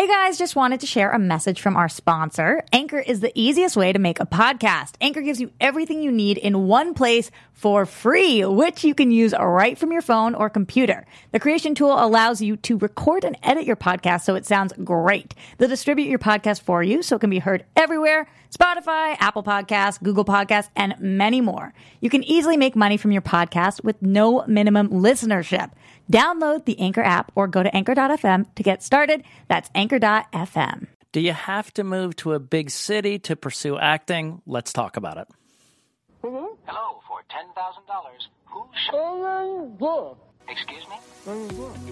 Hey guys, just wanted to share a message from our sponsor. Anchor is the easiest way to make a podcast. Anchor gives you everything you need in one place for free, which you can use right from your phone or computer. The creation tool allows you to record and edit your podcast so it sounds great. They'll distribute your podcast for you so it can be heard everywhere Spotify, Apple Podcasts, Google Podcasts, and many more. You can easily make money from your podcast with no minimum listenership. Download the Anchor app or go to anchor.fm to get started. That's anchor.fm. Do you have to move to a big city to pursue acting? Let's talk about it. Mm-hmm. Hello, for $10,000. Who sh- Excuse me?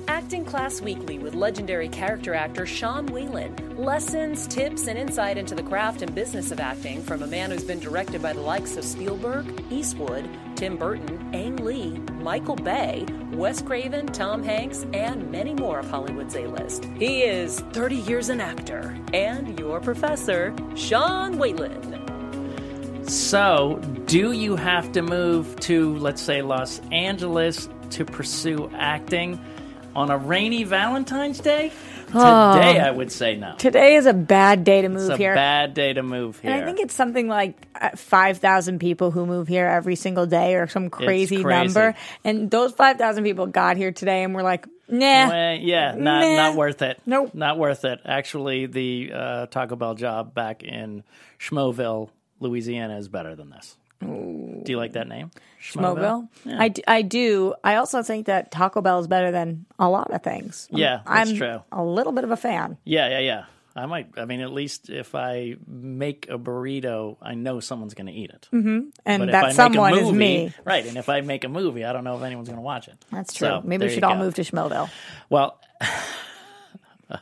Acting Class Weekly with legendary character actor Sean Whalen. Lessons, tips, and insight into the craft and business of acting from a man who's been directed by the likes of Spielberg, Eastwood, Tim Burton, Ang Lee, Michael Bay, Wes Craven, Tom Hanks, and many more of Hollywood's A-list. He is 30 years an actor and your professor, Sean Whalen. So, do you have to move to, let's say, Los Angeles to pursue acting on a rainy Valentine's Day? Today, I would say no. Today is a bad day to move It's a here. bad day to move here. and I think it's something like uh, 5,000 people who move here every single day or some crazy, crazy. number. And those 5,000 people got here today and were like, nah. Well, yeah, not not worth it. Nope. not worth it. Actually, the uh, Taco Bell job back in Schmoville, Louisiana, is better than this. Do you like that name, Mobile. Yeah. I, d- I do. I also think that Taco Bell is better than a lot of things. I'm- Yeah, that's I'm true. a little bit of a fan. Yeah, yeah, yeah. I might. I mean, at least if I make a burrito, I know someone's going to eat it. Mm-hmm. And But that someone a is me. right? And if I make a movie, I don't know if anyone's going to watch it. That's true. So, Maybe we should all go. move to Schmoville. Well, uh,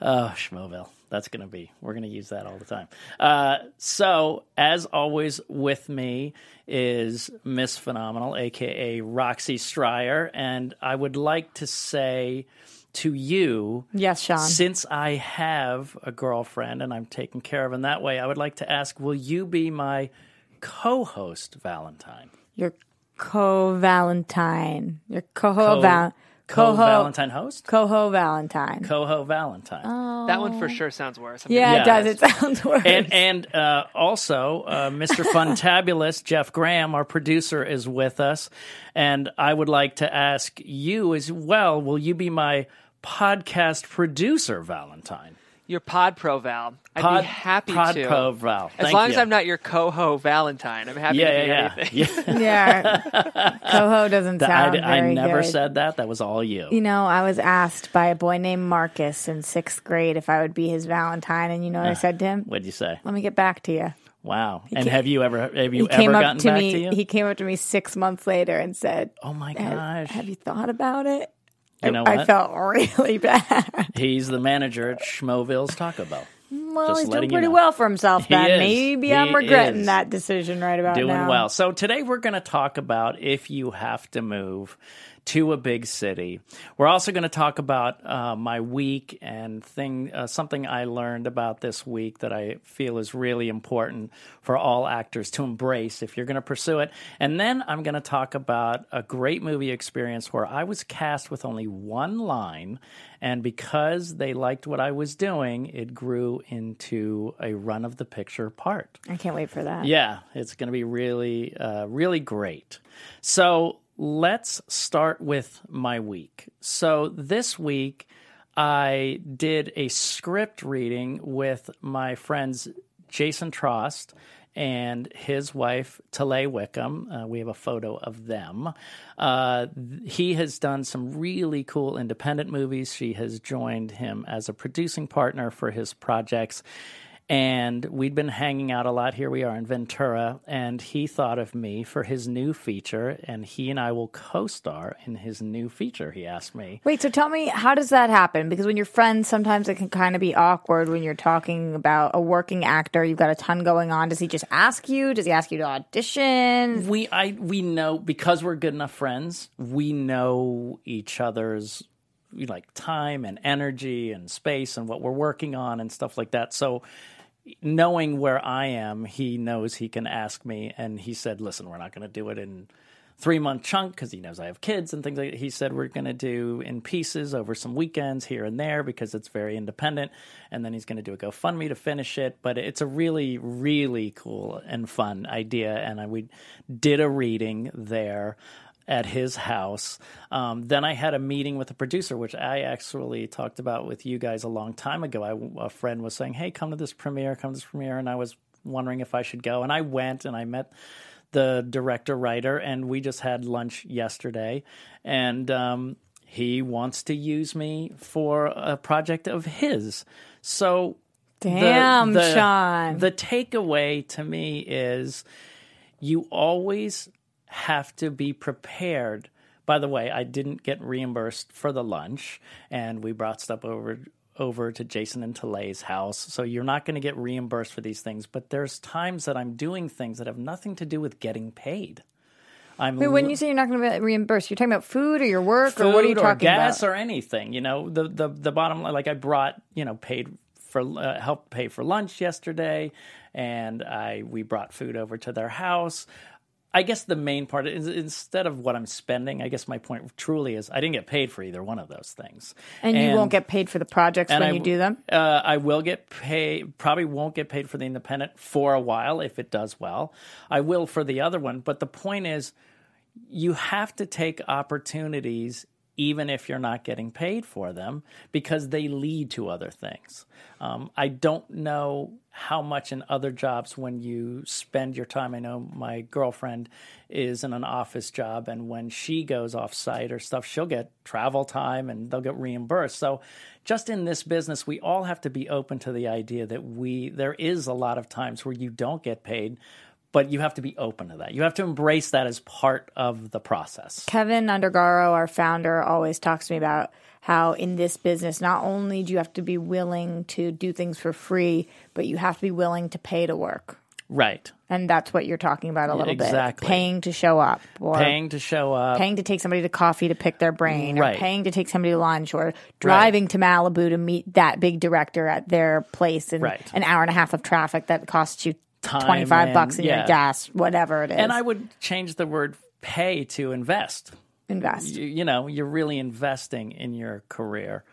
oh, Schmoville. That's going to be, we're going to use that all the time. Uh, so, as always, with me is Miss Phenomenal, aka Roxy Stryer. And I would like to say to you, Yes, Sean. since I have a girlfriend and I'm taken care of in that way, I would like to ask, will you be my co host, Valentine? Your co Valentine. Your Co- val. Co Coho. Valentine host? Coho Valentine. Coho Valentine. That one for sure sounds worse. I'm yeah, it does. Yes. It sounds worse. and and uh, also uh, Mr. Funtabulous Jeff Graham, our producer, is with us, and I would like to ask you as well. Will you be my podcast producer, Valentine? Your Pod Pro Val. I'd Pod, be happy to Pod to. Pro Val. as Thank long as. I'm not your coho Valentine, I'm happy Yeah, to be yeah, anything. yeah. yeah. Coho doesn't I, sound I very never good. said that. That was all you. You know, I was asked by a boy named Marcus in sixth grade if I would be his Valentine, and you know what I uh, said to him? What'd you say? Let me get back to you. Wow. And ca- have you ever have you He ever came up gotten to back me. to you? He came up to me six months later and said, oh my "Have- gosh. Have you thought about it?" You know I what? felt really bad. He's the manager at Schmoville's Taco Bell. Well, Just he's doing you pretty know. well for himself. He Then maybe He I'm regretting is. that decision right about doing now. Doing well. So today we're going to talk about if you have to move to a big city. We're also going to talk about uh, my week and thing uh, something I learned about this week that I feel is really important for all actors to embrace if you're going to pursue it. And then I'm going to talk about a great movie experience where I was cast with only one line and because they liked what I was doing, it grew into a run of the picture part. I can't wait for that. Yeah, it's going to be really, uh, really great. So let's start with my week. So this week, I did a script reading with my friends Jason Trost and his wife Talay Wickham. Uh, we have a photo of them. Uh, he has done some really cool independent movies. She has joined him as a producing partner for his projects. And we'd been hanging out a lot. Here we are in Ventura, and he thought of me for his new feature, and he and I will co star in his new feature. He asked me. Wait, so tell me, how does that happen? Because when you're friends, sometimes it can kind of be awkward when you're talking about a working actor. You've got a ton going on. Does he just ask you? Does he ask you to audition? We I we know because we're good enough friends. We know each other's like time and energy and space and what we're working on and stuff like that. So knowing where I am, he knows he can ask me. And he said, "Listen, we're not going to do it in three month chunk because he knows I have kids and things like that. He said we're going to do in pieces over some weekends here and there because it's very independent. And then he's going to do a GoFundMe to finish it. But it's a really, really cool and fun idea. And I, we did a reading there at his house. Um, then I had a meeting with a producer, which I actually talked about with you guys a long time ago. I, a friend was saying, "Hey, come to this premiere, come to this premiere," and I was wondering if I should go, and I went, and I met the director writer, and we just had lunch yesterday, and um, he wants to use me for a project of his. So. the- Damn, the, Sean. The takeaway to me is you always have to be prepared. By the way, I didn't get reimbursed for the lunch, and we brought stuff over over to Jason and Talay's house. So you're not going to get reimbursed for these things. But there's times that I'm doing things that have nothing to do with getting paid. I'm Wait, when you say you're not going to be reimbursed, you're talking about food or your work, or what are you food talking gas about? or anything. You know, the the the bottom line. Like I brought, you know, paid for uh, helped pay for lunch yesterday, and I we brought food over to their house. I guess the main part is instead of what I'm spending. I guess my point truly is I didn't get paid for either one of those things, and you won't get paid for the projects when I- you do them. Uh, I will get paid. Probably won't get paid for the independent for a while if it does well. I will for the other one. But the point is, you have to take opportunities even if you're not getting paid for them because they lead to other things. Um, I don't know how much in other jobs when you spend your time. I know my girlfriend is in an office job, and when she goes off site or stuff, she'll get travel time and they'll get reimbursed. So, just in this business, we all have to be open to the idea that we there is a lot of times where you don't get paid. But you have to be open to that. You have to embrace that as part of the process. Keven Undergaro, our founder, always talks to me about how in this business, not only do you have to be willing to do things for free, but you have to be willing to pay to work. Right. And that's what you're talking about a little Exactly. bit. Paying to show up or Paying to show up. paying to take somebody to coffee to pick their brain Right. or paying to take somebody to lunch or driving to Malibu to meet that big director at their place in Right. an hour and a half of traffic that costs you Time 25 and- bucks in yeah. your gas, whatever it is. And I would change the word pay to invest. invest. You, you know, you're really investing in your career.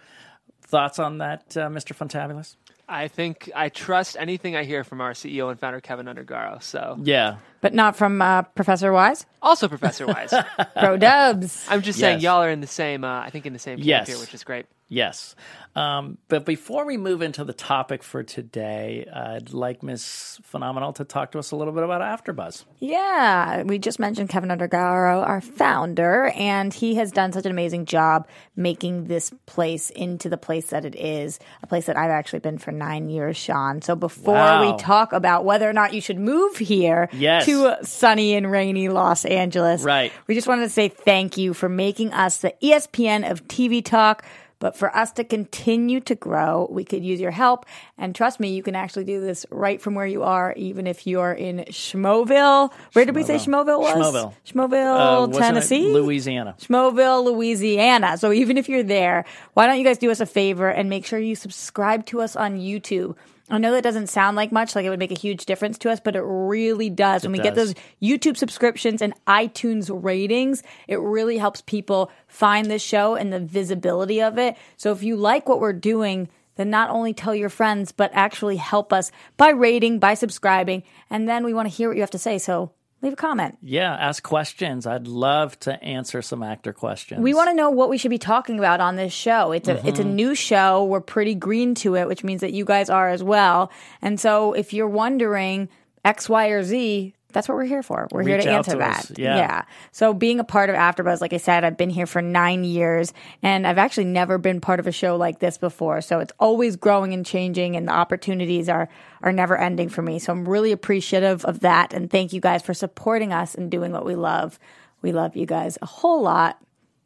Thoughts on that, uh, Mr. Funtabulous? I think I trust anything I hear from our CEO and founder Keven Undergaro. So Yeah. But not from uh, Professor Wise. also Professor Wise. Pro Dubs. I'm just saying y'all are in the same. Uh, I think in the same camp Yes. here, which is great. Yes. Um, but before we move into the topic for today, I'd like Miss Phenomenal to talk to us a little bit about AfterBuzz. Yeah, we just mentioned Keven Undergaro, our founder, and he has done such an amazing job making this place into the place that it is, a place that I've actually been for nine years, Sean. So before Wow. we talk about whether or not you should move here Yes. to sunny and rainy Los Angeles, Right. we just wanted to say thank you for making us the ESPN of TV talk. But for us to continue to grow, we could use your help. And trust me, you can actually do this right from where you are, even if you're in Schmoville. Where did we say Schmoville was? Schmoville. Schmoville, Uh, Tennessee? Louisiana. Schmoville, Louisiana. So even if you're there, why don't you guys do us a favor and make sure you subscribe to us on YouTube? I know that doesn't sound like much, like it would make a huge difference to us, but it really does. when we get those YouTube subscriptions and iTunes ratings, it really helps people find this show and the visibility of it. So if you like what we're doing, then not only tell your friends, but actually help us by rating, by subscribing, and then we want to hear what you have to say. So leave a comment. Yeah, ask questions. I'd love to answer some actor questions. We want to know what we should be talking about on this show. It's a it's a Mm-hmm. new show. We're pretty green to it, which means that you guys are as well. And so if you're wondering X, Y, or Z, that's what we're here for. We're here to answer to that. us. Yeah. So being a part of AfterBuzz, like I said, I've been here for nine years, and I've actually never been part of a show like this before. So it's always growing and changing, and the opportunities are are never ending for me. So I'm really appreciative of that, and thank you guys for supporting us and doing what we love. We love you guys a whole lot.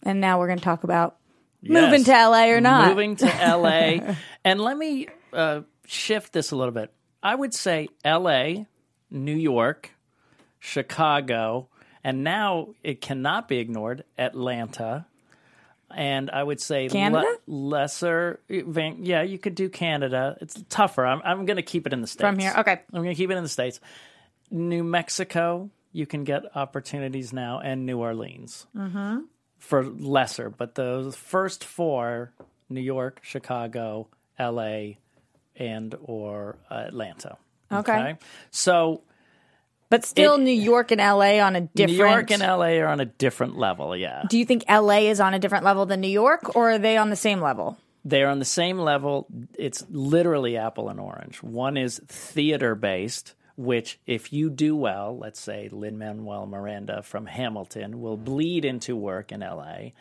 And now we're going to talk about moving to LA or not. Moving to LA. and let me uh, shift this a little bit. I would say LA, New York, Chicago, and now it cannot be ignored Atlanta. And I would say Canada? lesser. Van- Yeah, you could do Canada. It's tougher. I'm, I'm going to keep it in the States. From here? Okay. I'm going to keep it in the States. New Mexico, you can get opportunities now, and New Orleans mm-hmm. for lesser. But the first four: New York, Chicago, L.A., and or Atlanta. Okay. So But still, It- New York and LA on a different. New York and LA are on a different level. Yeah, Do you think LA is on a different level than New York, or are they on the same level? they're on the same level. It's literally apple and orange. One is theater based, which if you do well, let's say Lin Manuel Miranda from Hamilton will bleed into work in LA.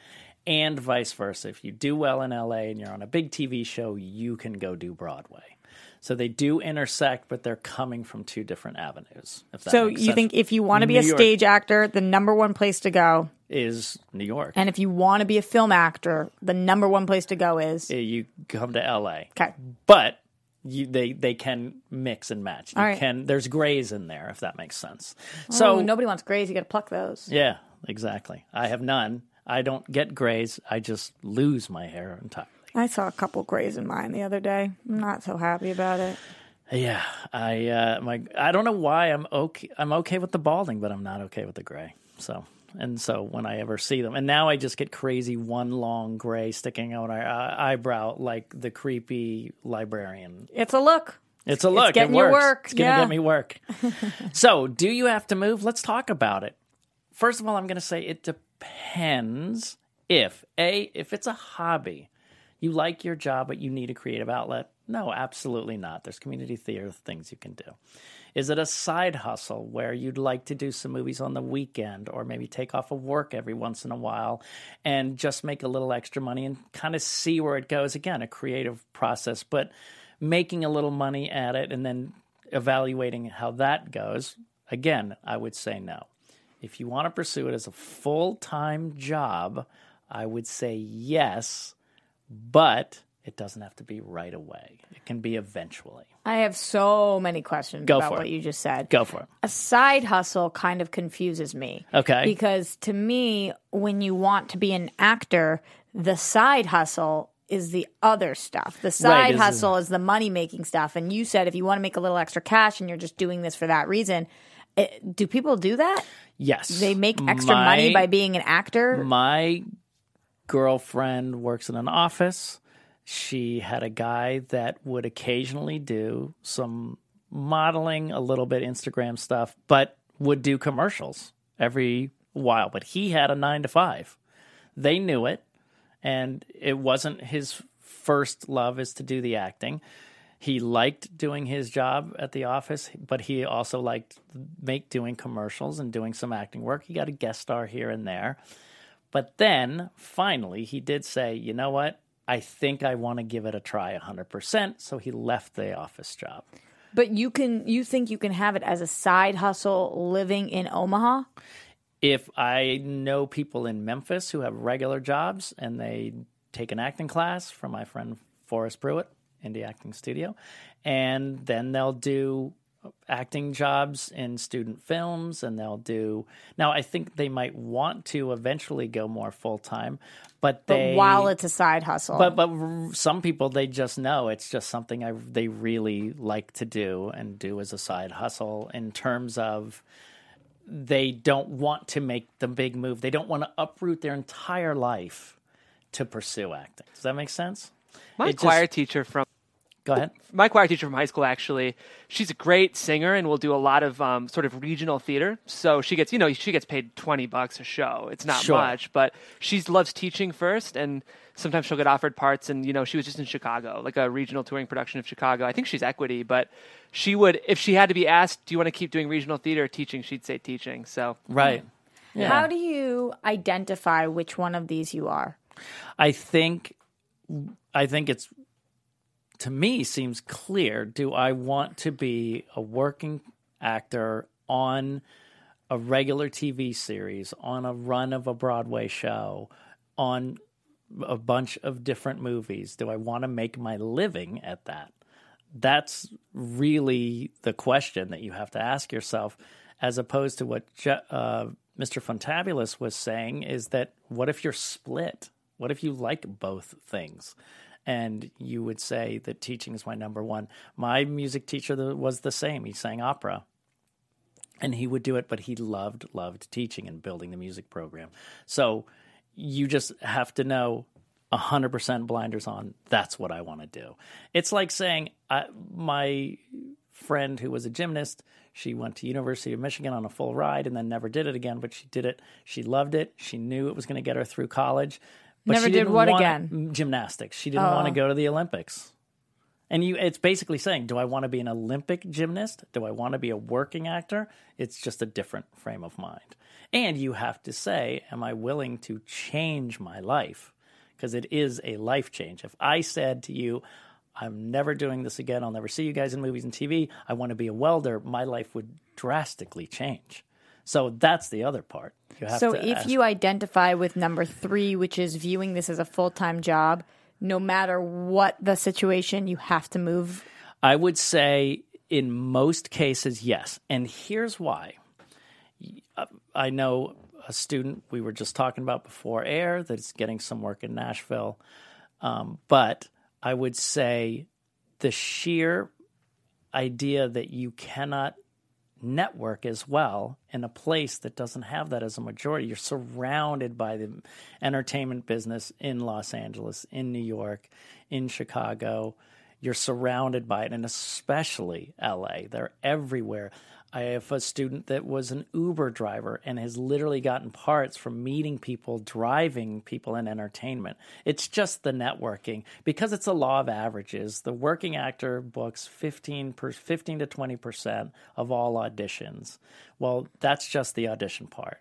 And vice versa. If you do well in LA and you're on a big TV show, you can go do Broadway. So they do intersect, but they're coming from two different avenues. If that So you sense. think if you want to be a New York stage actor, the number one place to go, is New York? and if you want to be a film actor, the number one place to go is you come to LA. okay. but you, they they can mix and match. You All right. can there's grays in there if that makes sense. Oh, so oh, nobody wants grays. You got to pluck those. yeah, exactly. I have none. I don't get grays. I just lose my hair entirely. I saw a couple grays in mine the other day. I'm not so happy about it. Yeah, I uh, my I don't know why I'm okay. I'm okay with the balding, but I'm not okay with the gray. So and so when I ever see them, and now I just get crazy one long gray sticking out our uh, eyebrow like the creepy librarian It's a look. It's a look. It's getting it works. work, It's gonna yeah. get me work. so, do you have to move? Let's talk about it. First of all, I'm going to say it depends if a if it's a hobby, you like your job but you need a creative outlet. No, absolutely not. There's community theater things you can do. Is it a side hustle where you'd like to do some movies on the weekend or maybe take off of work every once in a while and just make a little extra money and kind of see where it goes? Again, a creative process, but making a little money at it and then evaluating how that goes. Again, I would say no. If you want to pursue it as a full time job, I would say yes, but it doesn't have to be right away. It can be eventually. I have so many questions Go about what you just said. Go for it. A side hustle kind of confuses me. Okay. Because to me, when you want to be an actor, the side hustle is the other stuff. The side is- hustle is the money making stuff. And you said if you want to make a little extra cash and you're just doing this for that reason, it, do people do that? Yes. They make extra money by being an actor? My girlfriend works in an office. She had a guy that would occasionally do some modeling, a little bit Instagram stuff, but would do commercials every while. But he had a nine to five. They knew it, and it wasn't his first love is to do the acting. He liked doing his job at the office, but he also liked make doing commercials and doing some acting work. He got a guest star here and there. But then finally, he did say, you know what? I think I want to give it a try 100%. So he left the office job. But you can you think you can have it as a side hustle living in Omaha? If I know people in Memphis who have regular jobs and they take an acting class from my friend Forrest Pruitt, Indie Acting Studio, and then they'll do acting jobs in student films and they'll do now i think they might want to eventually go more full-time but But they while it's a side hustle. But but some people they just know it's just something I they really like to do and do as a side hustle in terms of they don't want to make the big move. They don't want to uproot their entire life to pursue acting. Does that make sense? My It just- choir teacher from Go ahead. my choir teacher from high school actually she's a great singer and will do a lot of um, sort of regional theater so she gets you know she gets paid 20 bucks a show it's not Sure. much but she loves teaching first and sometimes she'll get offered parts and you know she was just in chicago like a regional touring production of chicago i think she's equity but she would if she had to be asked do you want to keep doing regional theater teaching she'd say teaching so Right. Yeah. How do you identify which one of these you are? I think I think it's to me seems clear. Do I want to be a working actor on a regular TV series, on a run of a Broadway show, on a bunch of different movies? Do I want to make my living at that? That's really the question that you have to ask yourself, as opposed to what Je- uh, Mr. Funtabulous was saying is that what if you're split? What if you like both things? And you would say that teaching is my number one. My music teacher was the same. He sang opera. and he would do it, but he loved, loved teaching and building the music program. So you just have to know 100% blinders on, that's what I want to do. It's like saying, I, my friend who was a gymnast, she went to University of Michigan on a full ride and then never did it again, but she did it. She loved it. She knew it was going to get her through college. But Never did what want- again? Gymnastics. She didn't want to oh. go to the Olympics. And you it's basically saying, do I want to be an Olympic gymnast? Do I want to be a working actor? It's just a different frame of mind. And you have to say, am I willing to change my life? Because it is a life change. If I said to you, I'm never doing this again, I'll never see you guys in movies and TV, I want to be a welder, my life would drastically change. So that's the other part. You have So if ask- you identify with number three, which is viewing this as a full time job, no matter what the situation, you have to move. I would say in most cases, yes. And here's why. I know a student we were just talking about before air that's getting some work in Nashville. Um, but I would say the sheer idea that you cannot network as well in a place that doesn't have that as a majority. You're surrounded by the entertainment business in Los Angeles, in New York, in Chicago. You're surrounded by it, and especially LA. They're everywhere. I have a student that was an Uber driver and has literally gotten parts from meeting people, driving people in entertainment. It's just the networking because it's a law of averages. The working actor books 15, per, 15 to 20% of all auditions. Well, that's just the audition part.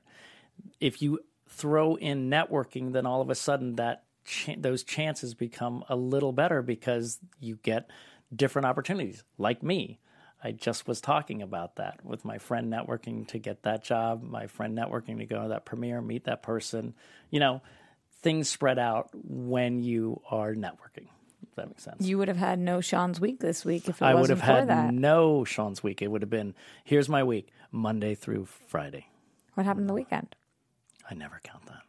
If you throw in networking, then all of a sudden that ch- those chances become a little better because you get different opportunities, like me. I just was talking about that with my friend networking to get that job, my friend networking to go to that premiere, meet that person. You know, things spread out when you are networking. If that makes sense. You would have had no Sean's week this week if it I would wasn't have for had that. no Sean's week. It would have been here's my week, Monday through Friday. What happened the weekend? I never count that.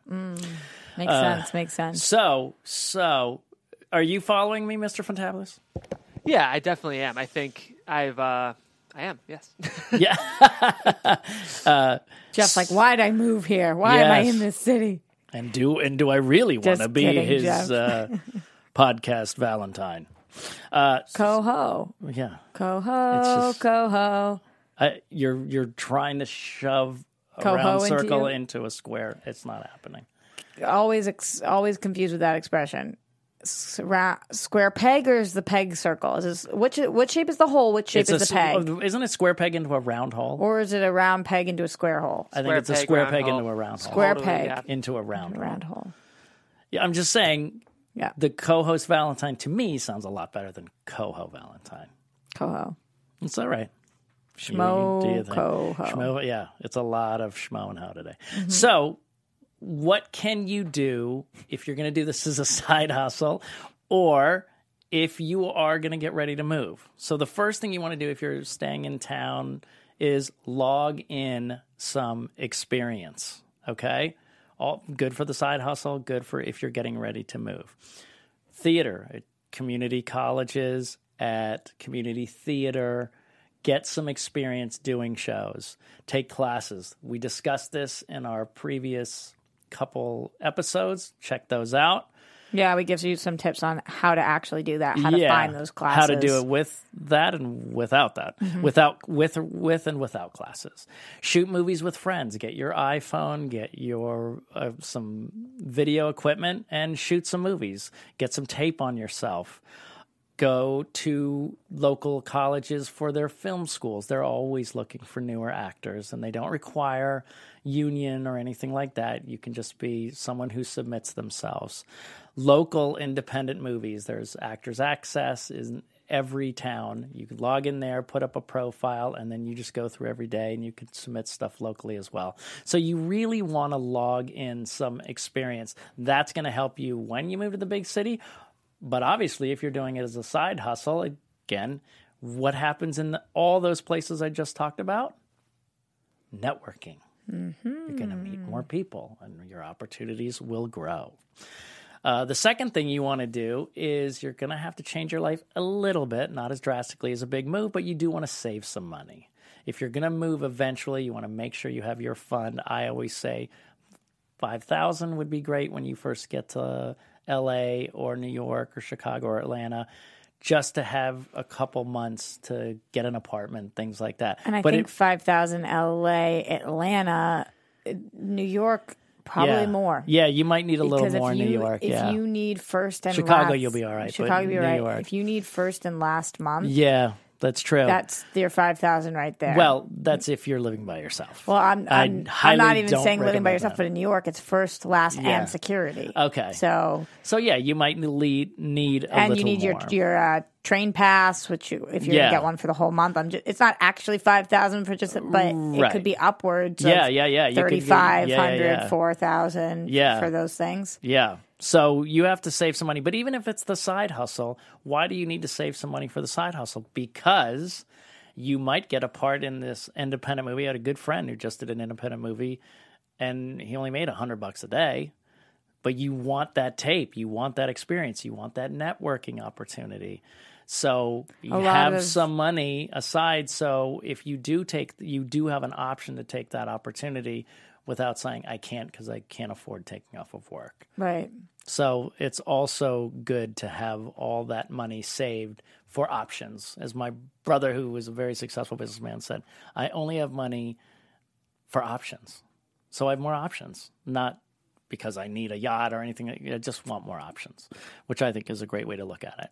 Makes Uh, sense. Makes sense. So, so are you following me, Mr. Fantabulous? Yeah, I definitely am. I think I've. uh I am. Yes. Yeah. Jeff's like, why'd I move here? Why am I Yes. in this city? And do and do I really want Just to be kidding, his Jeff. uh, podcast Valentine? Uh, Coho, yeah, coho, just- coho. I, you're you're trying to shove a Coho round into circle you? into a square. It's not happening. Always, ex- always confused with that expression. S- ra- square peg or is the peg circle? Is this, which what shape is the hole? Which shape It's a is the peg? oh, Isn't it square peg into a round hole? Or is it a round peg into a square hole? I think Square it's a square peg hole. into a round hole. Square Totally, peg yeah. Into a round hole. round hole. Yeah, I'm just saying Yeah, the co-host Valentine to me sounds a lot better than coho Valentine. coho. It's all right. Schmo You- you do your thing. coho. Schmo, yeah, it's a lot of schmo and how today. Mm-hmm. So, what can you do if you're going to do this as a side hustle, or if you are going to get ready to move? So, the first thing you want to do if you're staying in town is log in some experience. Okay, all good for the side hustle, good for if you're getting ready to move theater at community colleges, at community theater. Get some experience doing shows. Take classes. We discussed this in our previous couple episodes. Check those out. Yeah, we give you some tips on how to actually do that, how to find those classes, How to do it with that and without that. Without with with and without classes. Shoot movies with friends. Get your iPhone, get your uh, some video equipment and shoot some movies. Get some tape on yourself. Go to local colleges for their film schools. They're always looking for newer actors and they don't require union or anything like that. You can just be someone who submits themselves local independent movies. There's Actors Access in every town. You can log in there, put up a profile, and then you just go through every day and you can submit stuff locally as well. So you really want to log in some experience. That's going to help you when you move to the big city. But obviously, if you're doing it as a side hustle, again, what happens in the, all those places I just talked about? Networking. You're going to meet more people and your opportunities will grow. Uh, the second thing you want to do is you're going to have to change your life a little bit, not as drastically as a big move, but you do want to save some money. If you're going to move eventually, you want to make sure you have your fund. I always say 5,000 would be great when you first get to LA or New York or Chicago or Atlanta just to have a couple months to get an apartment, things like that. And I but think it, 5,000 LA, Atlanta, New York, probably yeah. more. Yeah, you might need a little Because if more in you, New York. If yeah. you need first and Chicago, last, you'll be all right, Chicago, you'll be all right. York- If you need first and last month, yeah, that's true. that's your 5,000 right there. well, that's if you're living by yourself. Well, I'm I'm, I'm not even saying living by yourself, that. but in New York, it's first, last, Yeah. and security. Okay. So So yeah, you might need need a and you need more. your your uh, train pass, which you if you're Yeah. gonna get one for the whole month, I'm just, it's not actually five thousand for just, but it could be upwards. Yeah, yeah, yeah. You could get- Thirty five yeah, yeah, yeah. four thousand. Yeah. for those things. Yeah. So you have to save some money. But even if it's the side hustle, why do you need to save some money for the side hustle? Because you might get a part in this independent movie. I had a good friend who just did an independent movie and he only made a hundred bucks a day. But you want that tape, you want that experience, you want that networking opportunity. So you have of- some money aside. So if you do take, you do have an option to take that opportunity without saying I can't because I can't afford taking off of work. Right. So it's also good to have all that money saved for options. As my brother, who was a very successful businessman, said, I only have money for options. So I have more options, not because I need a yacht or anything. I just want more options, which I think is a great way to look at it.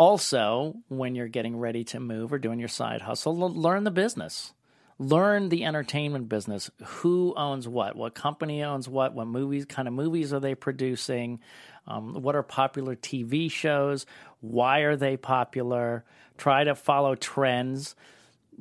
Also, when you're getting ready to move or doing your side hustle, learn the business. Learn the entertainment business. Who owns what? What company owns what? What movies, kind of movies are they producing? Um, what are popular TV shows? Why are they popular? Try to follow trends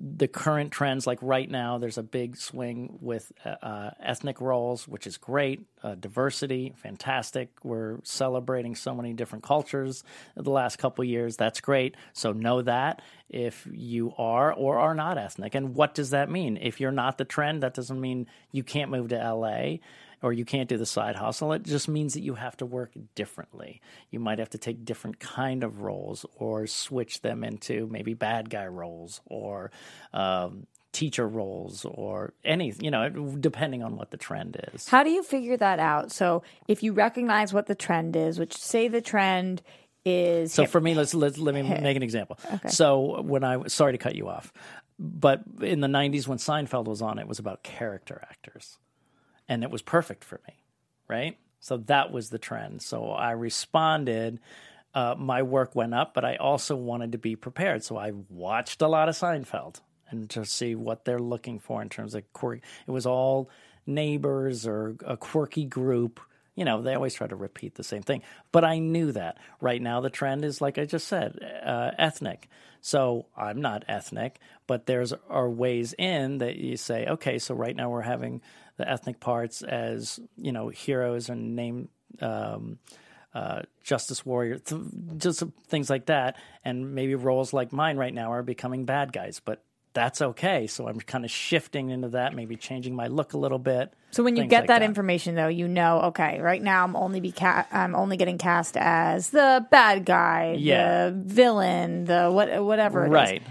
the current trends like right now there's a big swing with uh, ethnic roles which is great uh, diversity fantastic. We're celebrating so many different cultures the last couple years. That's great. So know that if you are or are not ethnic. And what does that mean? If you're not the trend that doesn't mean you can't move to la or you can't do the side hustle it just means that you have to work differently you might have to take different kind of roles or switch them into maybe bad guy roles or um, teacher roles or any you know depending on what the trend is How do you figure that out? So if you recognize what the trend is, which say the trend is So for me, let's, let's let me make an example. okay. So when I sorry to cut you off, but in the '90s when Seinfeld was on, it was about character actors, and it was perfect for me, right? So that was the trend. So I responded. Uh, my work went up, but I also wanted to be prepared. So I watched a lot of Seinfeld and to see what they're looking for in terms of quirk. It was all neighbors or a quirky group you know, they always try to repeat the same thing. But I knew that. Right now, the trend is, like I just said, uh, ethnic. So I'm not ethnic, but there's are ways in that you say, okay, so right now we're having the ethnic parts as, you know, heroes and name. Um, uh, justice warrior, th- just things like that, and maybe roles like mine right now are becoming bad guys, but that's okay. So I'm kind of shifting into that, maybe changing my look a little bit. So when you get like that, information, though, you know, okay, right now I'm only be ca- I'm only getting cast as the bad guy, Yeah. the villain, the what whatever. it is. right?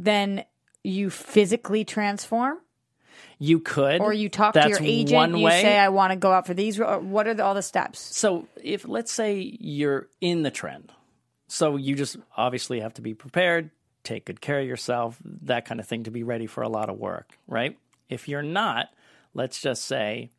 Then you physically transform, You could, or you talk That's to your agent. One you way. say, "I want to go out for these." What are the, all the steps? so if let's say you're in the trend, so you just obviously have to be prepared, take good care of yourself, that kind of thing, to be ready for a lot of work, right? If you're not, let's just say,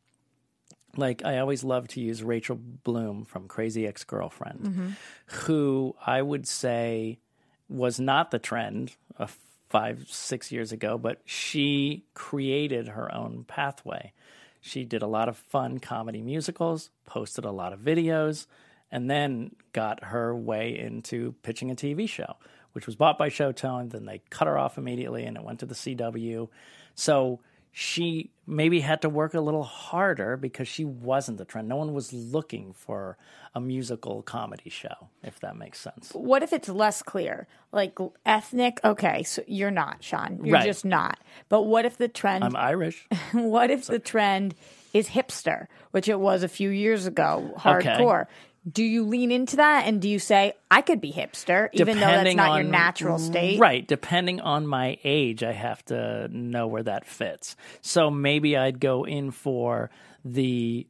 like I always love to use Rachel Bloom from Crazy Ex Girlfriend, who I would say was not the trend uh, five, six years ago, but she created her own pathway. She did a lot of fun comedy musicals, posted a lot of videos, and then got her way into pitching a TV show, which was bought by Showtime. Then they cut her off immediately and it went to the CW. So she maybe had to work a little harder because she wasn't the trend. No one was looking for a musical comedy show, if that makes sense. What if it's less clear, like ethnic? Okay, so you're not Sean. You're Right. just not. But what if the trend? I'm Irish. what if the trend is hipster, which it was a few years ago, hardcore? Do you lean into that and do you say, I could be hipster, even though that's not on- your natural state? Right. Depending on my age, I have to know where that fits. So maybe I'd go in for the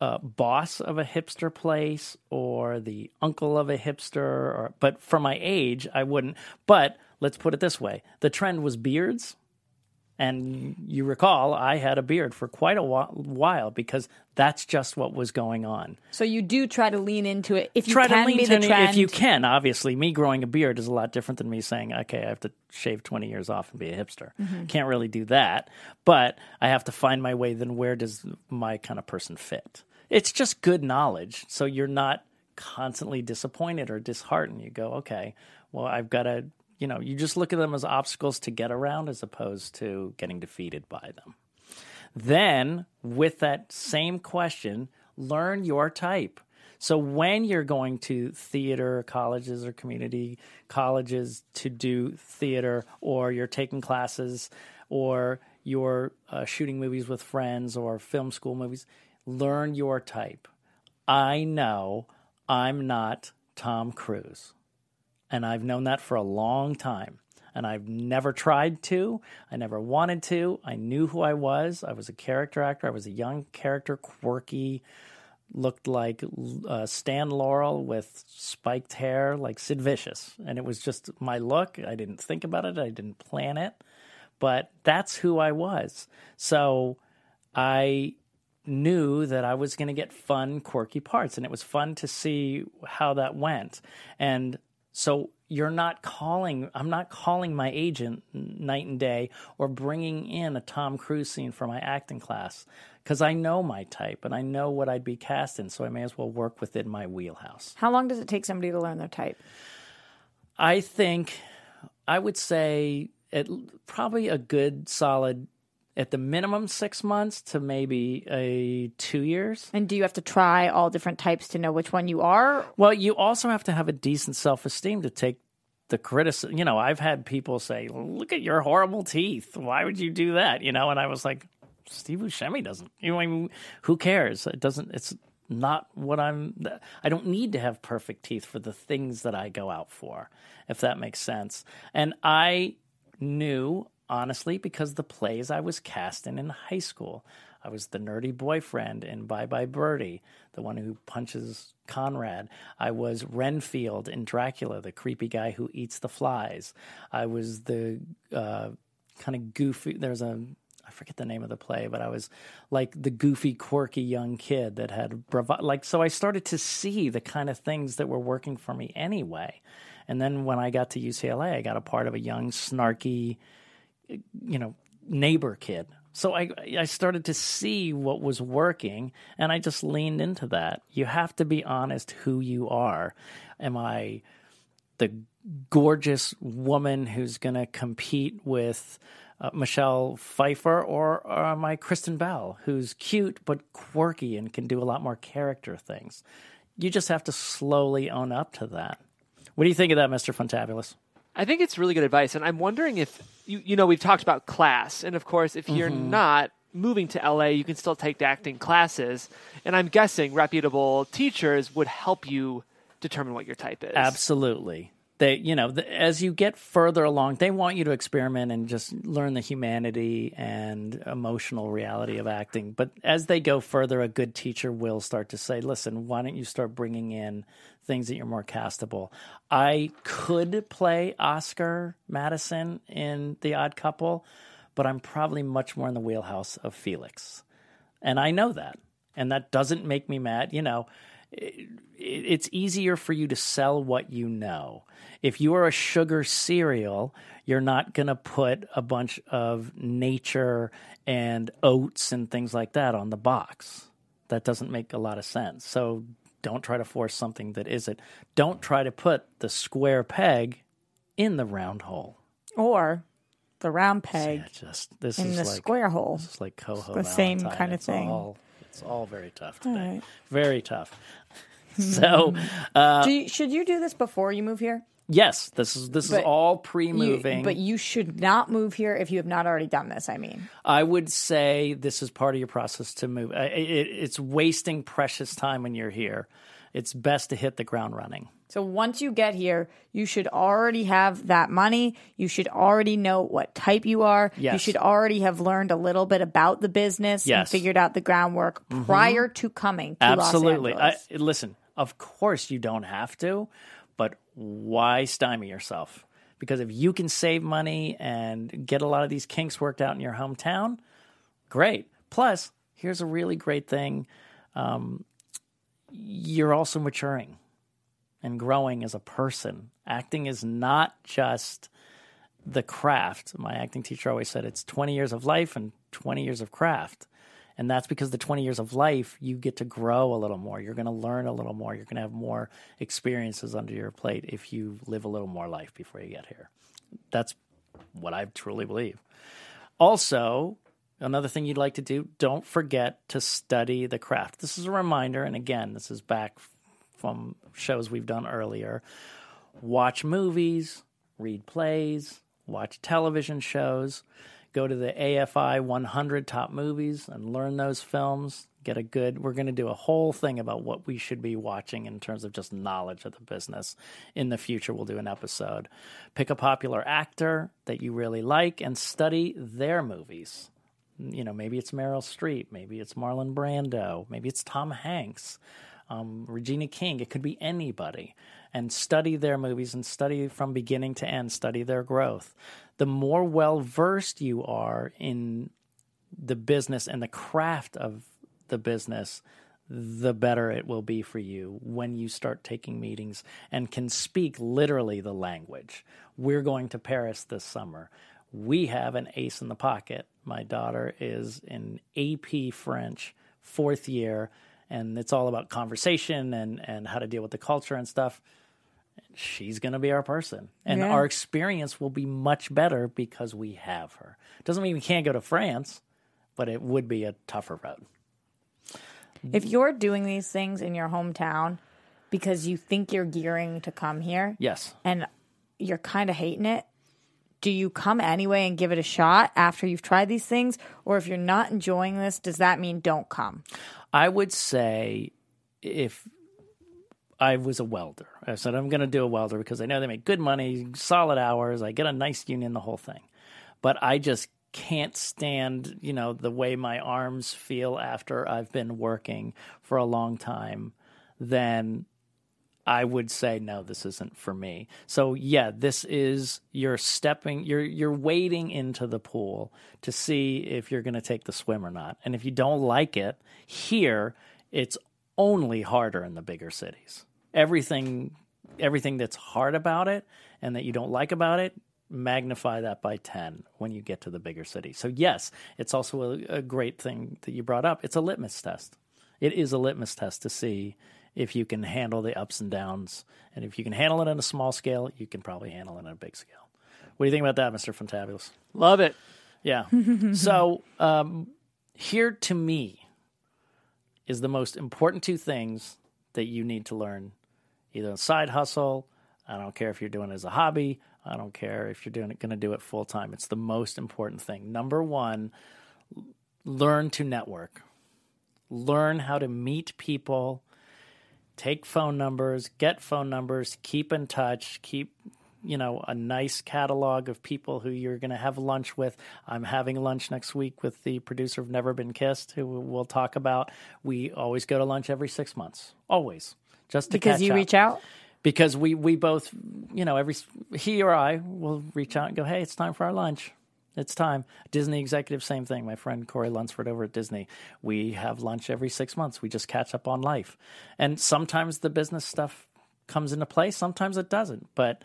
uh, boss of a hipster place or the uncle of a hipster, or but for my age, I wouldn't. But let's put it this way: the trend was beards. And you recall, I had a beard for quite a while because that's just what was going on. So you do try to lean into it if you Try can to lean be the trend. if you can. Obviously, me growing a beard is a lot different than me saying, "Okay, I have to shave twenty years off and be a hipster." Mm-hmm. Can't really do that, but I have to find my way. Then where does my kind of person fit? It's just good knowledge, so you're not constantly disappointed or disheartened. You go, "Okay, well, I've got to." You know, you just look at them as obstacles to get around as opposed to getting defeated by them. Then, with that same question, learn your type. So, when you're going to theater colleges or community colleges to do theater, or you're taking classes, or you're uh, shooting movies with friends or film school movies, learn your type. I know I'm not Tom Cruise. And I've known that for a long time. And I've never tried to. I never wanted to. I knew who I was. I was a character actor. I was a young character, quirky, looked like uh, Stan Laurel with spiked hair, like Sid Vicious. And it was just my look. I didn't think about it, I didn't plan it. But that's who I was. So I knew that I was going to get fun, quirky parts, and it was fun to see how that went. And so you're not calling, I'm not calling my agent night and day or bringing in a Tom Cruise scene for my acting class because I know my type and I know what I'd be cast in, so I may as well work within my wheelhouse. How long does it take somebody to learn their type? I think I would say it probably a good solid at the minimum six months to maybe a two years. And do you have to try all different types to know which one you are? Well, you also have to have a decent self esteem to take the criticism. You know, I've had people say, "Look at your horrible teeth. Why would you do that?" You know, and I was like, Steve Buscemi doesn't. You know, I mean, who cares? It doesn't. It's not what I'm. I don't need to have perfect teeth for the things that I go out for, if that makes sense. And I knew honestly because the plays I was cast in in high school. I was the nerdy boyfriend in Bye Bye Birdie, the one who punches Conrad. I was Renfield in Dracula, the creepy guy who eats the flies. I was the uh, kind of goofy. There's a I forget the name of the play, but I was like the goofy, quirky young kid that had bravado. Like, so I started to see the kind of things that were working for me anyway. And then when I got to UCLA, I got a part of a young, snarky, you know, neighbor kid. So I I started to see what was working and I just leaned into that. You have to be honest who you are. Am I the gorgeous woman who's going to compete with uh, Michelle Pfeiffer or, or am I Kristen Bell who's cute but quirky and can do a lot more character things? You just have to slowly own up to that. What do you think of that, Mr. Fantabulous? I think it's really good advice, and I'm wondering if you you know we've talked about class, and of course, if you're Mm-hmm. not moving to LA, you can still take acting classes, and I'm guessing reputable teachers would help you determine what your type is. Absolutely. They, you know, the, as you get further along, they want you to experiment and just learn the humanity and emotional reality of acting. But as they go further, a good teacher will start to say, listen, why don't you start bringing in things that you're more castable? I could play Oscar Madison in The Odd Couple, but I'm probably much more in the wheelhouse of Felix. And I know that. And that doesn't make me mad. You know, it's easier for you to sell what you know. If you are a sugar cereal, you're not going to put a bunch of nature and oats and things like that on the box. That doesn't make a lot of sense. So don't try to force something that isn't. Don't try to put the square peg in the round hole. Or the round peg Yeah, just this in is the like square hole? this is like coho. the same kind of It's thing. All, it's all very tough today. right. Very tough. so uh, Do you, should you do this before you move here? yes, this is this But is all pre-moving. but you should not move here if you have not already done this. I mean, I would say this is part of your process to move. I- It, it's wasting precious time when you're here. it's best to hit the ground running. So once you get here, you should already have that money. You should already know what type you are. You should already have learned a little bit about the business and Yes. Mm-hmm. figured out the groundwork prior to coming to Absolutely. I, listen, of course you don't have to, but why stymie yourself? Because if you can save money and get a lot of these kinks worked out in your hometown, great. Plus, here's a really great thing um, you're also maturing and growing as a person. Acting is not just the craft. My acting teacher always said it's 20 years of life and 20 years of craft. And that's because the 20 years of life, you get to grow a little more. You're going to learn a little more. You're going to have more experiences under your plate if you live a little more life before you get here. That's what I truly believe. Also, another thing you'd like to do, don't forget to study the craft. This is a reminder, and again, this is back from shows we've done earlier. Watch movies, read plays, watch television shows, go to the AFI 100 top movies and learn those films. Get a good, we're going to do a whole thing about what we should be watching in terms of just knowledge of the business. In the future, we'll do an episode. Pick a popular actor that you really like and study their movies. You know, maybe it's Meryl Streep, maybe it's Marlon Brando, maybe it's Tom Hanks um, Regina King. It could be anybody. And study their movies and study from beginning to end, study their growth. The more well versed you are in the business and the craft of the business, the better it will be for you when you start taking meetings and can speak literally the language. We're going to Paris this summer. We have an ace in the pocket. My daughter is in AP French, fourth year, and it's all about conversation and, and how to deal with the culture and stuff. She's going to be our person. And Yeah. our experience will be much better because we have her. Doesn't mean we can't go to France, but it would be a tougher road. if you're doing these things in your hometown because you think you're gearing to come here Yes. and you're kind of hating it, do you come anyway and give it a shot after you've tried these things? Or if you're not enjoying this, does that mean don't come? I would say if I was a welder, I said I'm going to do a welder because I know they make good money, solid hours, I get a nice union, the whole thing. But I just can't stand, you know, the way my arms feel after I've been working for a long time. Then I would say no, this isn't for me. So yeah, this is you're stepping, you're you're wading into the pool to see if you're going to take the swim or not. And if you don't like it, here it's only harder in the bigger cities. Everything everything that's hard about it and that you don't like about it, magnify that by 10 when you get to the bigger city. So yes, it's also a, a great thing that you brought up. It's a litmus test. It is a litmus test to see if you can handle the ups and downs. And if you can handle it on a small scale, you can probably handle it on a big scale. What do you think about that, Mr. Fantabulous? Love it. Yeah. so um, here to me is the most important two things that you need to learn either a side hustle. I don't care if you're doing it as a hobby. I don't care if you're doing it going to do it full time. It's the most important thing. Number one, learn to network. Learn how to meet people, take phone numbers, get phone numbers, keep in touch, keep you know a nice catalog of people who you're going to have lunch with. I'm having lunch next week with the producer of Never Been Kissed, who we'll talk about. We always go to lunch every six months, always, just to Because you up. reach out? Because we we both, you know, every he or I will reach out and go, hey, it's time for our lunch. It's time. Disney executive, same thing. My friend Corey Lunsford over at Disney. We have lunch every six months. We just catch up on life. And sometimes the business stuff comes into play, sometimes it doesn't. But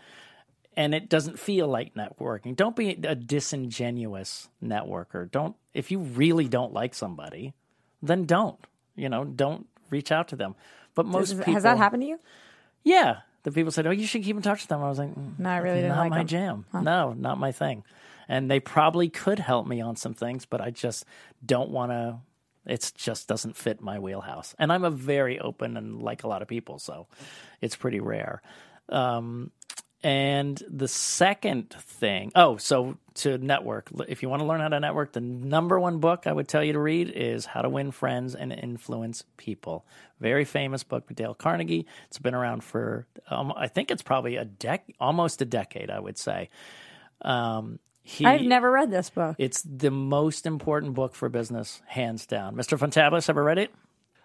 and it doesn't feel like networking. Don't be a disingenuous networker. Don't if you really don't like somebody, then don't. You know, don't reach out to them. But most Has, people has that happened to you? yeah. The people said, "Oh, you should keep in touch with them." I was like, mm, No, I really didn't not like my them. jam. No, not my thing. And they probably could help me on some things, but I just don't want to. It just doesn't fit my wheelhouse. And I'm a very open and like a lot of people, so it's pretty rare. Um, and the second thing, oh, so to network, if you want to learn how to network, the number one book I would tell you to read is How to Win Friends and Influence People. Very famous book by Dale Carnegie. It's been around for, um, I think it's probably a dec, almost a decade, I would say. Um, he, I've never read this book. It's the most important book for business, hands down. Mr. Fantabulous, ever read it?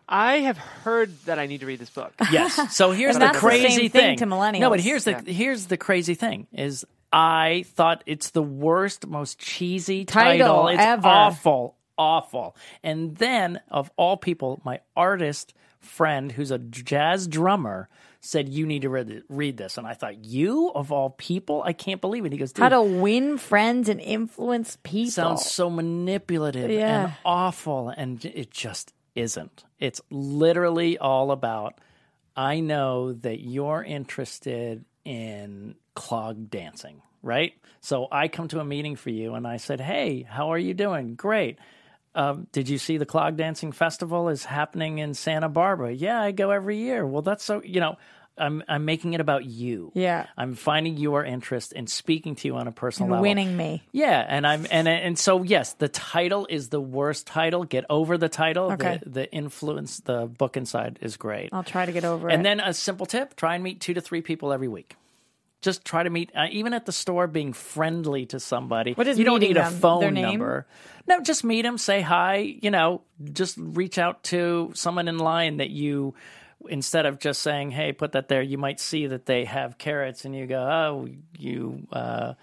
I have heard that I need to read this book. Yes. So here's And the that's the crazy same thing to millennials. No, but here's the here's the crazy thing is I thought it's the worst, most cheesy Title title. It's ever. awful, awful. And then of all people, my artist friend who's a jazz drummer said you need to read, read this. And i thought you of all people? I can't believe it. He goes How to win friends and influence people. sounds so manipulative Yeah. and awful and it just isn't. It's literally all about i know that you're interested in clog dancing right? So i come to a meeting for you and i said hey how are you doing? Great um, did you see the clog dancing festival is happening in santa barbara yeah i go every year well that's so you know i'm, I'm making it about you Yeah. i'm finding your interest and speaking to you on a personal and level winning me. yeah, and I'm and and so yes, the title is the worst title. Get over the title. Okay. The, the influence, the book inside is great. I'll try to get over it. and then a simple tip: try and meet two to three people every week. Just try to meet, uh, even at the store, being friendly to somebody. What is you don't need a them? Their phone number. No, just meet them, say hi. You know, just reach out to someone in line that you instead of just saying, "Hey, put that there," you might see that they have carrots, and you go, "Oh, you." Uh,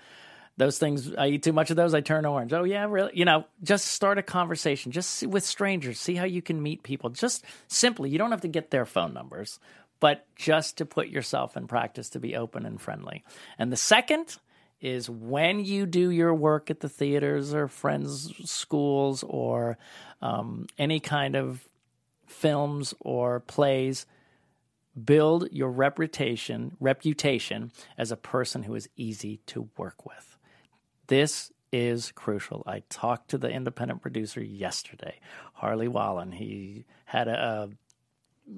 those things I eat too much of those, I turn orange. Oh yeah, really? You know, just start a conversation, just see, with strangers, see how you can meet people. Just simply, you don't have to get their phone numbers, but just to put yourself in practice to be open and friendly. And the second is when you do your work at the theaters or friends' schools or um, any kind of films or plays build your reputation reputation as a person who is easy to work with. This is crucial. I talked to the independent producer yesterday harley wallen. He had a,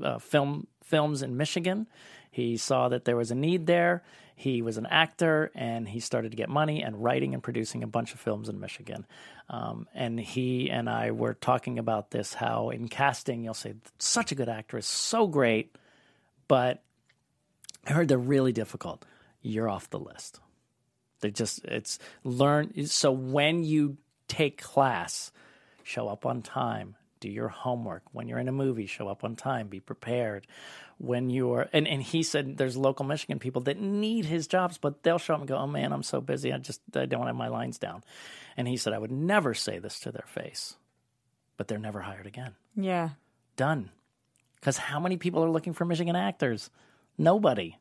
a film films in michigan he saw that there was a need there he was an actor and he started to get money and writing and producing a bunch of films in michigan um, and he and i were talking about this how in casting you'll say such a good actor is so great but I heard they're really difficult. You're off the list. They just it's learn so when you take class, show up on time, do your homework. When you're in a movie, show up on time, be prepared. When you're and, and he said there's local Michigan people that need his jobs, but they'll show up and go, Oh man, I'm so busy, I just I don't have my lines down. And he said I would never say this to their face. But they're never hired again yeah. done. Because how many people are looking for Michigan actors? Nobody.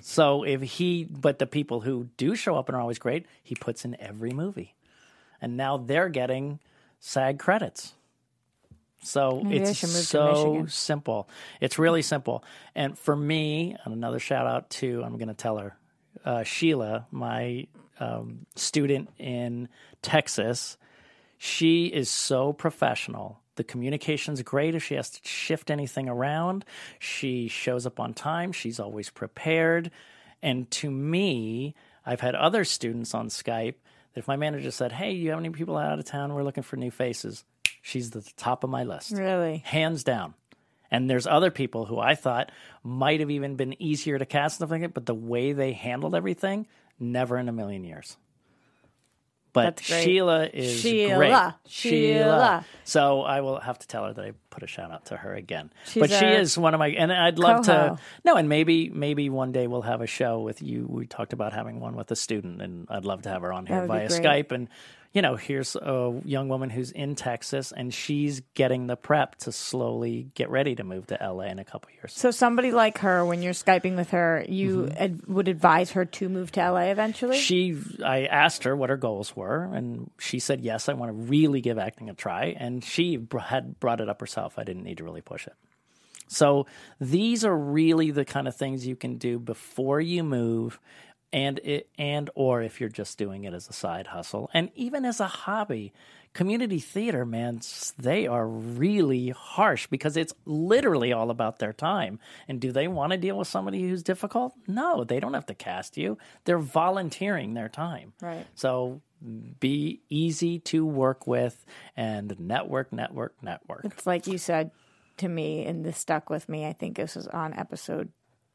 So if he, but the people who do show up and are always great, he puts in every movie, and now they're getting SAG credits. So Maybe it's should move to so simple. It's really simple. And for me, and another shout out to I'm going to tell her uh, Sheila, my um, student in Texas. She is so professional. The communication's great. If she has to shift anything around, she shows up on time. She's always prepared. And to me, I've had other students on Skype that if my manager said, Hey, you have any people out of town? We're looking for new faces. She's the top of my list Really? hands down. And there's other people who I thought might have even been easier to cast and stuff like that, but the way they handled everything, never in a million years. But Sheila is Sheila. great. Sheila. So I will have to tell her that I put a shout out to her again. She's but she is one of my, and I'd love coho. to. No, and maybe maybe one day we'll have a show with you. We talked about having one with a student, and I'd love to have her on here That would be via. Skype. And you know, here's a young woman who's in Texas, and she's getting the prep to slowly get ready to move to LA in a couple years. So somebody like her, when you're skyping with her, you Mm-hmm. ad- would advise her to move to LA eventually. She, I asked her what her goals were, and she said, "Yes, I want to really give acting a try." And she br- had brought it up herself. I didn't need to really push it. So these are really the kind of things you can do before you move, and it and or if you're just doing it as a side hustle and even as a hobby community theater man they are really harsh because it's literally all about their time and do they want to deal with somebody who's difficult no they don't have to cast you they're volunteering their time Right. so be easy to work with and network network network It's like you said to me, and this stuck with me. I think this was on episode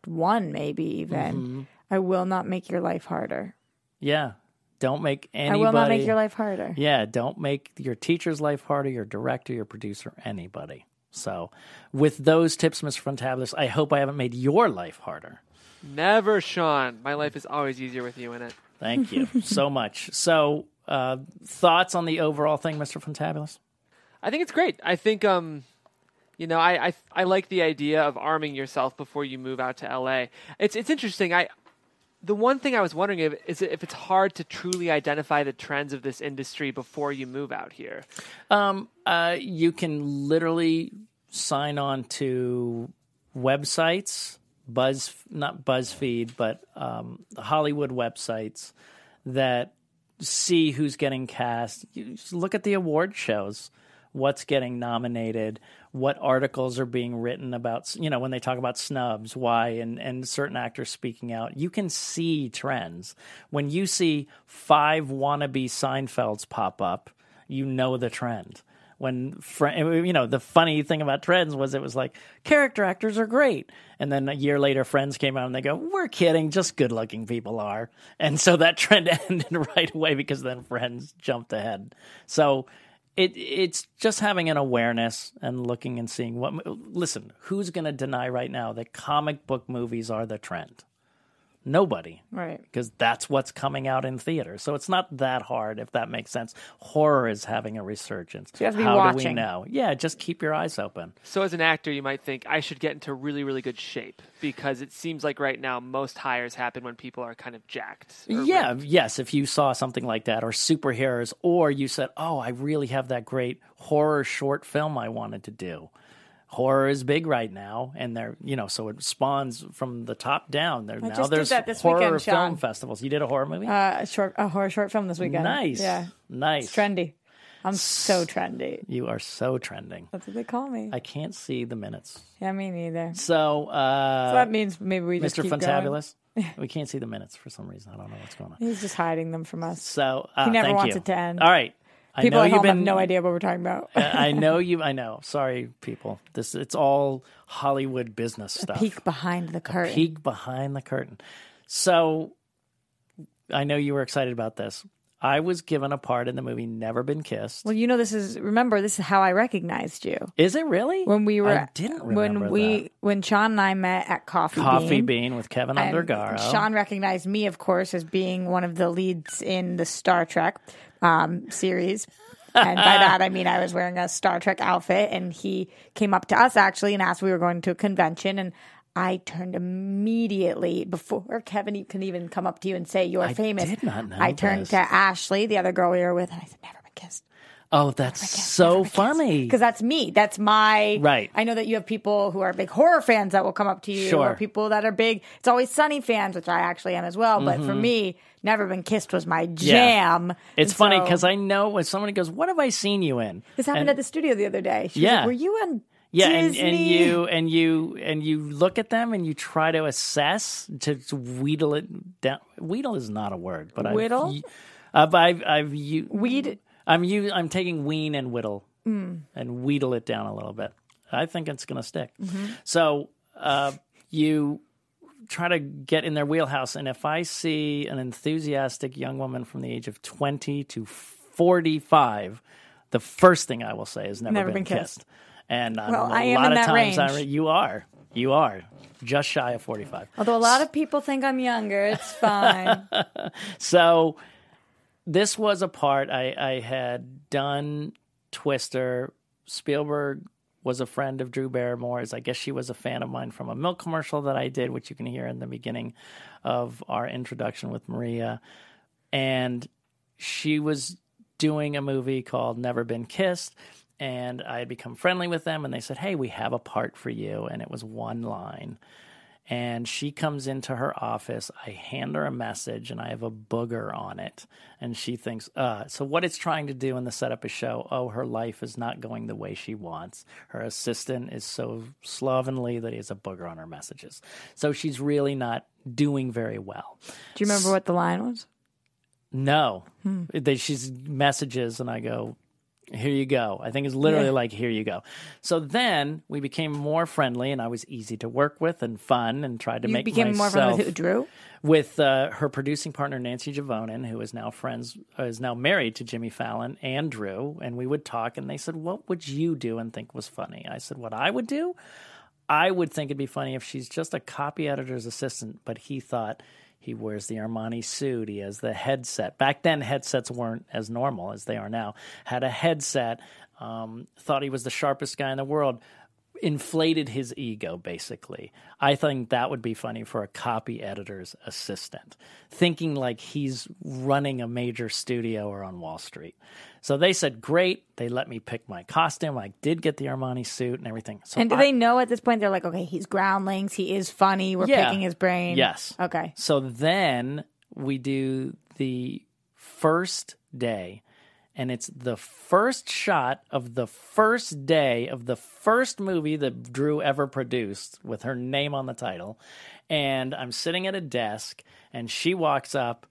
one, maybe even. Mm-hmm. I will not make your life harder. yeah don't make anybody I will not make your life harder. Yeah, don't make your teacher's life harder, your director, your producer, anybody. So, with those tips, Mr. Frontabulous, I hope I haven't made your life harder. Never, Sean. My life is always easier with you in it. Thank you so much. So, uh, thoughts on the overall thing, Mr. Frontabulous? I think it's great. I think um you know, I, I I like the idea of arming yourself before you move out to LA. It's it's interesting. I the one thing I was wondering if is if it's hard to truly identify the trends of this industry before you move out here. Um, uh, you can literally sign on to websites, Buzz, not BuzzFeed, but um, Hollywood websites that see who's getting cast. You look at the award shows, what's getting nominated, what articles are being written about. You know, when they talk about snubs, why, and and certain actors speaking out, you can see trends. When you see five wannabe Seinfelds pop up, you know the trend when eh, you know the funny thing about trends was it was like character actors are great and then a year later friends came out and they go we're kidding just good looking people are and so that trend ended right away because then friends jumped ahead so it it's just having an awareness and looking and seeing what listen who's going to deny right now that comic book movies are the trend nobody Right. because that's what's coming out in theaters. So it's not that hard, if that makes sense. Horror is having a resurgence. you have to be How do we know? Yeah, just keep your eyes open. So as an actor, you might think I should get into really really good shape because it seems like right now most hires happen when people are kind of jacked. Yeah, ripped. yes. If you saw something like that, or superheroes, or you said, "Oh, I really have that great horror short film I wanted to do." Horror is big right now, and they're you know, so it spawns from the top down. There now just did there's that this horror weekend, film Sean. festivals. You did a horror movie? Uh, a short, a horror short film this weekend. nice, Yeah. nice. Trendy. I'm so trendy. You are so trending. That's what they call me. I can't see the minutes. yeah, me neither. So So, uh, that means maybe we just Mr. keep. Fantabulous, we can't see the minutes for some reason. I don't know what's going on. He's just hiding them from us. So uh, He never thank wants you. it to end. All right. I People know at you've home been. have no idea what we're talking about. I know you. I know. Sorry, people. This it's all Hollywood business stuff. Peek behind the curtain. Peek behind the curtain. So, I know you were excited about this. I was given a part in the movie Never Been Kissed. Well, you know, this is remember this is how I recognized you Is it really? when we were I didn't remember when we that. when Sean and I met at Coffee Bean. Coffee Bean. Bean with Keven Undergaro. Sean recognized me, of course, as being one of the leads in the Star Trek um, series. and by that I mean I was wearing a Star Trek outfit, and he came up to us actually and asked if we were going to a convention, and I turned immediately before Keven can even come up to you and say you're famous. I did not know I turned this. to Ashley, the other girl we were with, and I said, "Never been kissed." oh, that's so funny. because that's me. That's my Right. I know that you have people who are big horror fans that will come up to you, Sure. or people that are big. It's always Sunny fans, which I actually am as well. But Mm-hmm. for me, Never Been Kissed was my jam. It's And funny so- because I know when somebody goes, "What have I seen you in?" this happened And- at the studio the other day. She was Yeah. like, were you on? Yeah, and, and you and you and you look at them and you try to assess to, wheedle it down. Wheedle is not a word, but Whittle? I've, I've, I've, I've you, Weed- I'm you. I'm taking wean and whittle Hmm. and wheedle it down a little bit. I think it's going to stick. Mm-hmm. So uh, you try to get in their wheelhouse, and if I see an enthusiastic young woman from the age of twenty to forty-five, the first thing I will say is never, Never been, been kissed. And I'm- Well, a I am lot in of that times I range. you are, you are just shy of forty-five. Although a lot of people think I'm younger, it's fine. So this was a part I, I had done Twister. Spielberg was a friend of Drew Barrymore's. I guess she was a fan of mine from a milk commercial that I did, which you can hear in the beginning of our introduction with Maria. And she was doing a movie called Never Been Kissed. And I had become friendly with them, and they said, Hey, we have a part for you. And it was one line. and she comes into her office. I hand her a message, and I have a booger on it, and she thinks, "Uh." So what it's trying to do in the setup is show, oh, her life is not going the way she wants. Her assistant is so slovenly that he has a booger on her messages. So she's really not doing very well. Do you remember what the line was? No, they, she's messages, and I go, "Here you go." I think it's literally Yeah. like, "Here you go." So then we became more friendly, and I was easy to work with and fun, and tried to You make became more myself friendly with who, Drew? with uh, her producing partner Nancy Juvonen, who is now friends, uh, is now married to Jimmy Fallon and Drew, and we would talk, and they said, "What would you do and think was funny?" I said, "What I would do." I would think it'd be funny if she's just a copy editor's assistant, but he thought he wears the Armani suit, he has the headset. Back then, headsets weren't as normal as they are now. Had a headset, um, thought he was the sharpest guy in the world, inflated his ego, basically. I think that would be funny for a copy editor's assistant, thinking like he's running a major studio or on Wall Street. So they said, great. They let me pick my costume. I did get the Armani suit and everything. So And do I- they know at this point? They're like, okay, he's groundlings. He is funny. We're Yeah. picking his brain. Yes. Okay. So then we do the first day, and it's the first shot of the first day of the first movie that Drew ever produced with her name on the title. And I'm sitting at a desk, and she walks up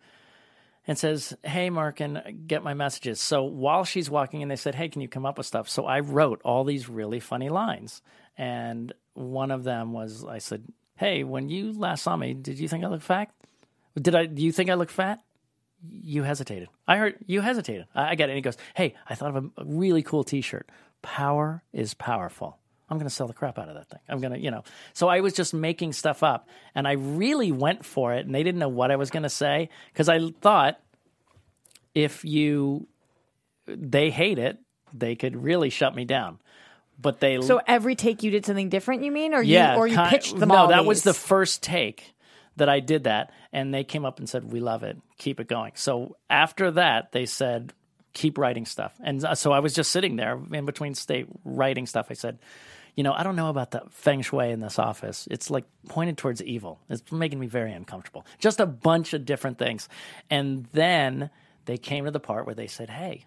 and says, Hey, Mark, and get my messages. So while she's walking in, they said, Hey, can you come up with stuff? So I wrote all these really funny lines. And one of them was, I said, Hey, when you last saw me, did you think I looked fat? Did I, do you think I look fat? You hesitated. I heard you hesitated. I, I get it. And he goes, Hey, I thought of a, a really cool t shirt. Power is powerful. I'm going to sell the crap out of that thing. I'm going to, you know. So I was just making stuff up and I really went for it and they didn't know what I was going to say because I thought if you, they hate it, they could really shut me down. But they, So every take you did something different, you mean? Or yeah, you, or you ki- pitched them no, all that was the first take that I did that, and they came up and said, "We love it, keep it going." So after that, they said, "Keep writing stuff," and uh, so I was just sitting there in between state writing stuff. I said, "You know, I don't know about the feng shui in this office. It's like pointed towards evil. It's making me very uncomfortable." Just a bunch of different things, and then they came to the part where they said, "Hey,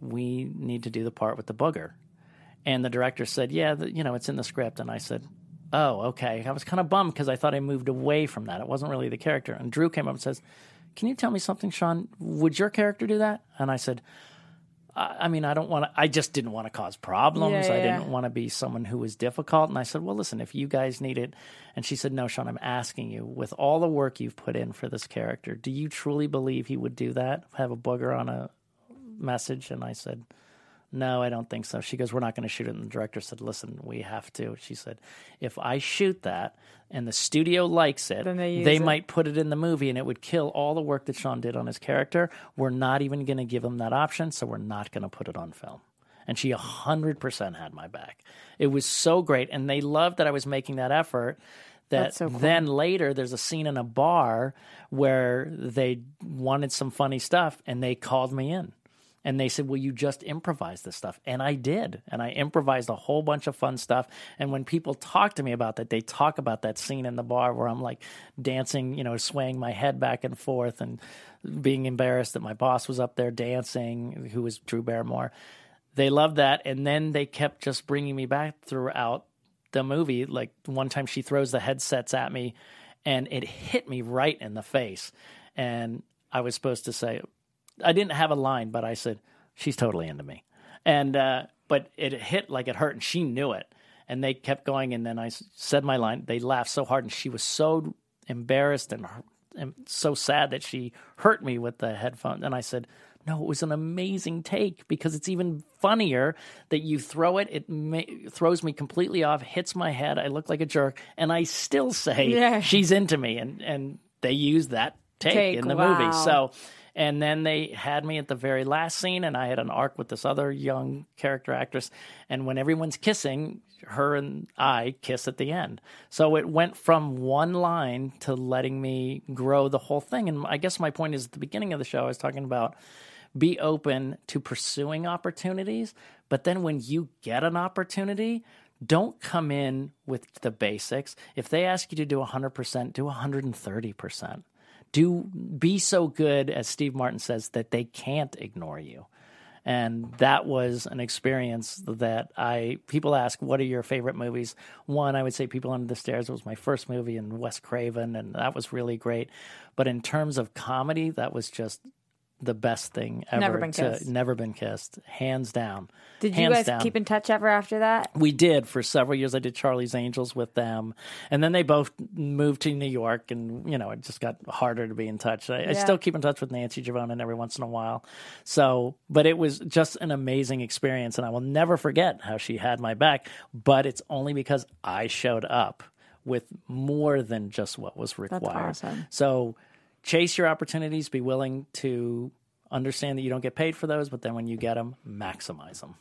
we need to do the part with the booger." And the director said, "Yeah, you know, it's in the script." And I said, "Oh, okay." I was kind of bummed because I thought I moved away from that. It wasn't really the character. And Drew came up and says, "Can you tell me something, Sean? Would your character do that?" And I said, "I, I mean, I don't want to. I just didn't want to cause problems. Yeah, I didn't want to be someone who was difficult." And I said, "Well, listen, if you guys need it," and she said, "No, Sean, I'm asking you, with all the work you've put in for this character, do you truly believe he would do that? Have a booger on a message?" And I said. No, I don't think so. She goes, We're not going to shoot it. And the director said, Listen, we have to. She said, If I shoot that and the studio likes it, Then they use it. might put it in the movie and it would kill all the work that Sean did on his character. We're not even going to give him that option, so we're not going to put it on film. And she 100% had my back. It was so great. And they loved that I was making that effort. That so cool. then later there's a scene in a bar where they wanted some funny stuff and they called me in and they said, Will you just improvise this stuff? And I did. And I improvised a whole bunch of fun stuff. And when people talk to me about that, they talk about that scene in the bar where I'm like dancing, you know, swaying my head back and forth and being embarrassed that my boss was up there dancing, who was Drew Barrymore. They loved that. And then they kept just bringing me back throughout the movie. Like one time she throws the headsets at me and it hit me right in the face. And I was supposed to say, I didn't have a line, but I said, she's totally into me. And, uh, but it hit like it hurt and she knew it. And they kept going. And then I said my line. They laughed so hard and she was so embarrassed and, and so sad that she hurt me with the headphone. And I said, no, it was an amazing take because it's even funnier that you throw it. It ma- throws me completely off, hits my head. I look like a jerk, and I still say Yeah. she's into me. And and they use that take, Take, in the wow. movie. So, and then they had me at the very last scene, and I had an arc with this other young character actress. And when everyone's kissing, her and I kiss at the end. So it went from one line to letting me grow the whole thing. And I guess my point is at the beginning of the show, I was talking about be open to pursuing opportunities. But then when you get an opportunity, don't come in with the basics. If they ask you to do 100%, do 130%. Do be so good as Steve Martin says that they can't ignore you. And that was an experience that I people ask, what are your favorite movies? One, I would say People Under the Stairs was my first movie and Wes Craven and that was really great. But in terms of comedy, that was just the best thing ever. Never Been to- Kissed. Never been kissed, hands down. Did you guys down. keep in touch ever after that? We did for several years. I did Charlie's Angels with them, and then they both moved to New York, and you know it just got harder to be in touch. I, I still keep in touch with Nancy Juvonen every once in a while. So, but it was just an amazing experience, and I will never forget how she had my back. But it's only because I showed up with more than just what was required. awesome. So, chase your opportunities. Be willing to understand that you don't get paid for those, but then when you get them, maximize them.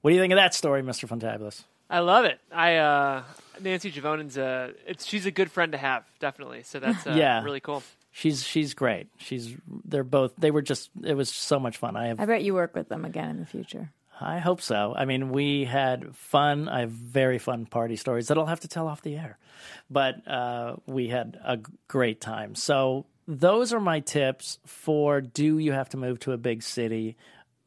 What do you think of that story, Mr. Fantabulous? I love it. I uh, Nancy Juvonen's a it's she's a good friend to have, definitely. So that's uh, Yeah. really cool. She's she's great. She's they're both they were just it was so much fun. I have I bet you work with them again in the future. I hope so. I mean, we had fun. I have very fun party stories that I'll have to tell off the air, but uh, we had a great time. So those are my tips for: Do you have to move to a big city?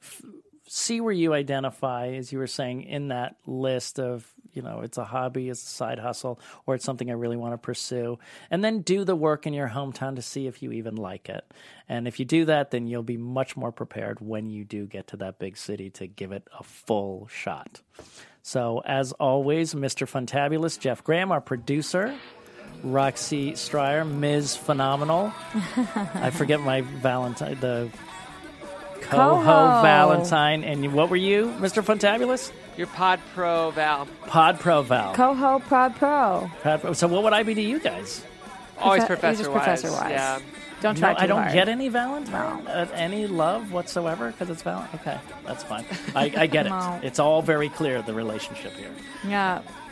F- see where you identify, as you were saying, in that list of you know, it's a hobby, it's a side hustle, or it's something I really want to pursue. And then do the work in your hometown to see if you even like it. And if you do that, then you'll be much more prepared when you do get to that big city to give it a full shot. So, as always, Mr. Funtabulous, Jeff Graham, our producer, Roxy Stryer, Ms. Phenomenal. I forget my Valentine, the Coho Coho. Valentine. And what were you, Mr. Funtabulous? Your Pod Pro Val. Pod Pro Val. Coho Prod Pro. Pod Pro- So, what would I be to you guys? Always Profe- Professor he's just Wise. Professor Wise. Yeah. Don't No, try too I don't hard. get any Valentine, uh, any love whatsoever because it's Valentine. Okay, that's fine. I, I get No. it. It's all very clear the relationship here. Yeah.